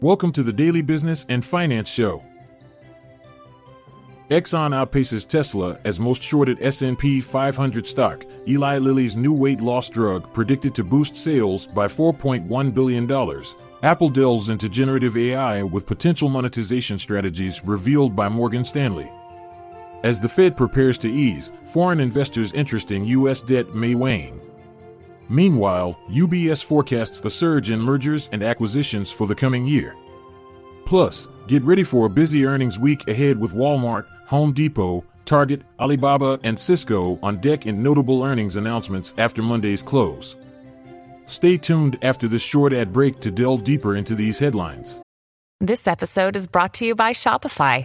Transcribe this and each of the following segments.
Welcome to the Daily Business and Finance Show. Exxon outpaces Tesla as most shorted S&P 500 stock. Eli Lilly's new weight loss drug predicted to boost sales by $4.1 billion. Apple delves into generative AI with potential monetization strategies revealed by Morgan Stanley. As the Fed prepares to ease, foreign investors' interest in U.S. debt may wane. Meanwhile, UBS forecasts a surge in mergers and acquisitions for the coming year. Plus, get ready for a busy earnings week ahead with Walmart, Home Depot, Target, Alibaba, and Cisco on deck in notable earnings announcements after Monday's close. Stay tuned after this short ad break to delve deeper into these headlines. This episode is brought to you by Shopify.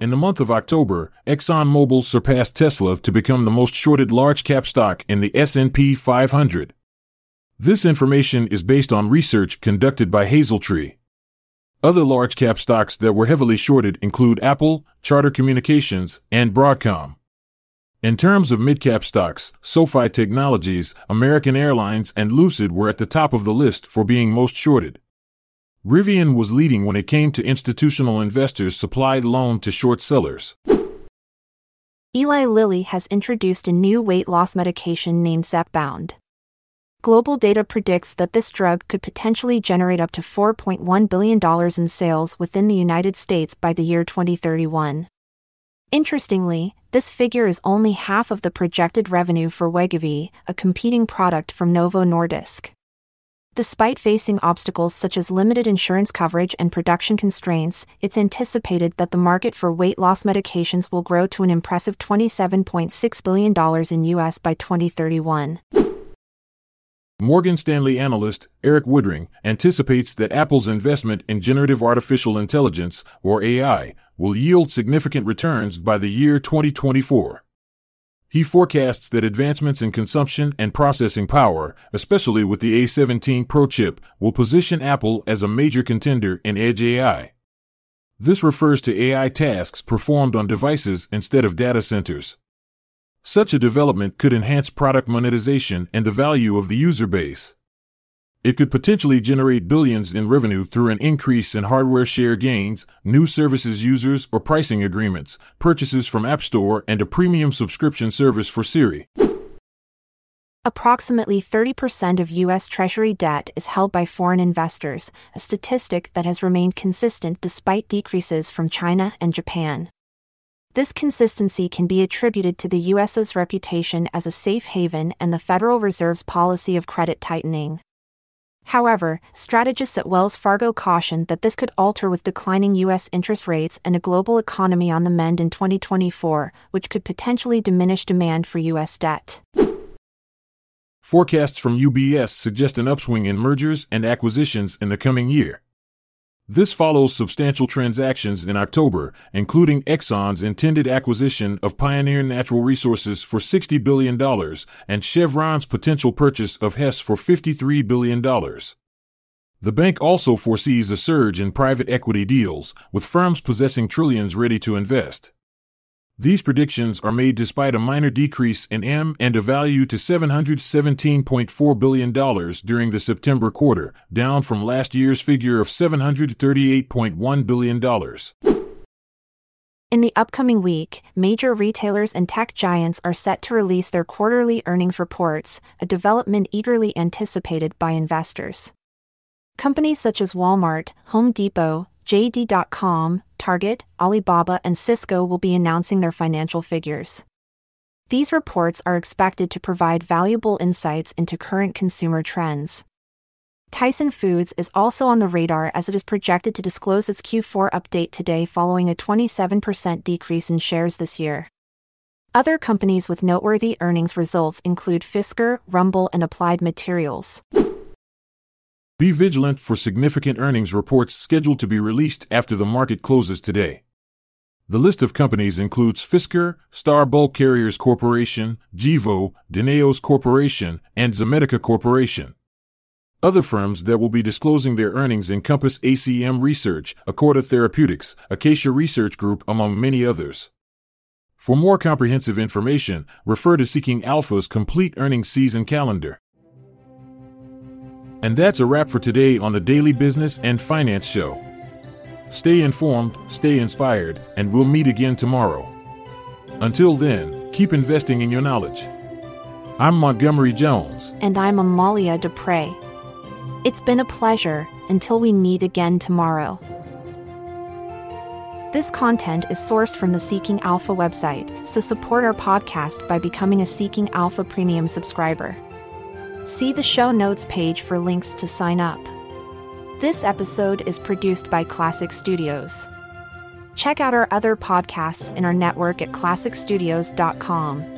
In the month of October, ExxonMobil surpassed Tesla to become the most shorted large-cap stock in the S&P 500. This information is based on research conducted by Hazeltree. Other large-cap stocks that were heavily shorted include Apple, Charter Communications, and Broadcom. In terms of mid-cap stocks, SoFi Technologies, American Airlines, and Lucid were at the top of the list for being most shorted. Rivian was leading when it came to institutional investors' supplied loan to short sellers. Eli Lilly has introduced a new weight loss medication named Zepbound. GlobalData predicts that this drug could potentially generate up to $4.1 billion in sales within the United States by the year 2031. Interestingly, this figure is only half of the projected revenue for Wegovy, a competing product from Novo Nordisk. Despite facing obstacles such as limited insurance coverage and production constraints, it's anticipated that the market for weight loss medications will grow to an impressive $27.6 billion in US by 2031. Morgan Stanley analyst Erik Woodring anticipates that Apple's investment in generative artificial intelligence, or AI, will yield significant returns by the year 2024. He forecasts that advancements in consumption and processing power, especially with the A17 Pro chip, will position Apple as a major contender in edge AI. This refers to AI tasks performed on devices instead of data centers. Such a development could enhance product monetization and the value of the user base. It could potentially generate billions in revenue through an increase in hardware share gains, new services users or pricing agreements, purchases from App Store, and a premium subscription service for Siri. Approximately 30% of U.S. Treasury debt is held by foreign investors, a statistic that has remained consistent despite decreases from China and Japan. This consistency can be attributed to the U.S.'s reputation as a safe haven and the Federal Reserve's policy of credit tightening. However, strategists at Wells Fargo cautioned that this could alter with declining U.S. interest rates and a global economy on the mend in 2024, which could potentially diminish demand for U.S. debt. Forecasts from UBS suggest an upswing in mergers and acquisitions in the coming year. This follows substantial transactions in October, including Exxon's intended acquisition of Pioneer Natural Resources for $60 billion and Chevron's potential purchase of Hess for $53 billion. The bank also foresees a surge in private equity deals, with firms possessing trillions ready to invest. These predictions are made despite a minor decrease in M and a value to $717.4 billion during the September quarter, down from last year's figure of $738.1 billion. In the upcoming week, major retailers and tech giants are set to release their quarterly earnings reports, a development eagerly anticipated by investors. Companies such as Walmart, Home Depot, JD.com, Target, Alibaba, and Cisco will be announcing their financial figures. These reports are expected to provide valuable insights into current consumer trends. Tyson Foods is also on the radar as it is projected to disclose its Q4 update today following a 27% decrease in shares this year. Other companies with noteworthy earnings results include Fisker, Rumble, and Applied Materials. Be vigilant for significant earnings reports scheduled to be released after the market closes today. The list of companies includes Fisker, Star Bulk Carriers Corporation, Gevo, Danaos Corporation, and Zomedica Corporation. Other firms that will be disclosing their earnings encompass ACM Research, Acorda Therapeutics, Acacia Research Group, among many others. For more comprehensive information, refer to Seeking Alpha's complete earnings season calendar. And that's a wrap for today on the Daily Business and Finance Show. Stay informed, stay inspired, and we'll meet again tomorrow. Until then, keep investing in your knowledge. I'm Montgomery Jones. And I'm Amalia Dupre. It's been a pleasure until we meet again tomorrow. This content is sourced from the Seeking Alpha website, so support our podcast by becoming a Seeking Alpha Premium subscriber. See the show notes page for links to sign up. This episode is produced by Klassic Studios. Check out our other podcasts in our network at klassicstudios.com.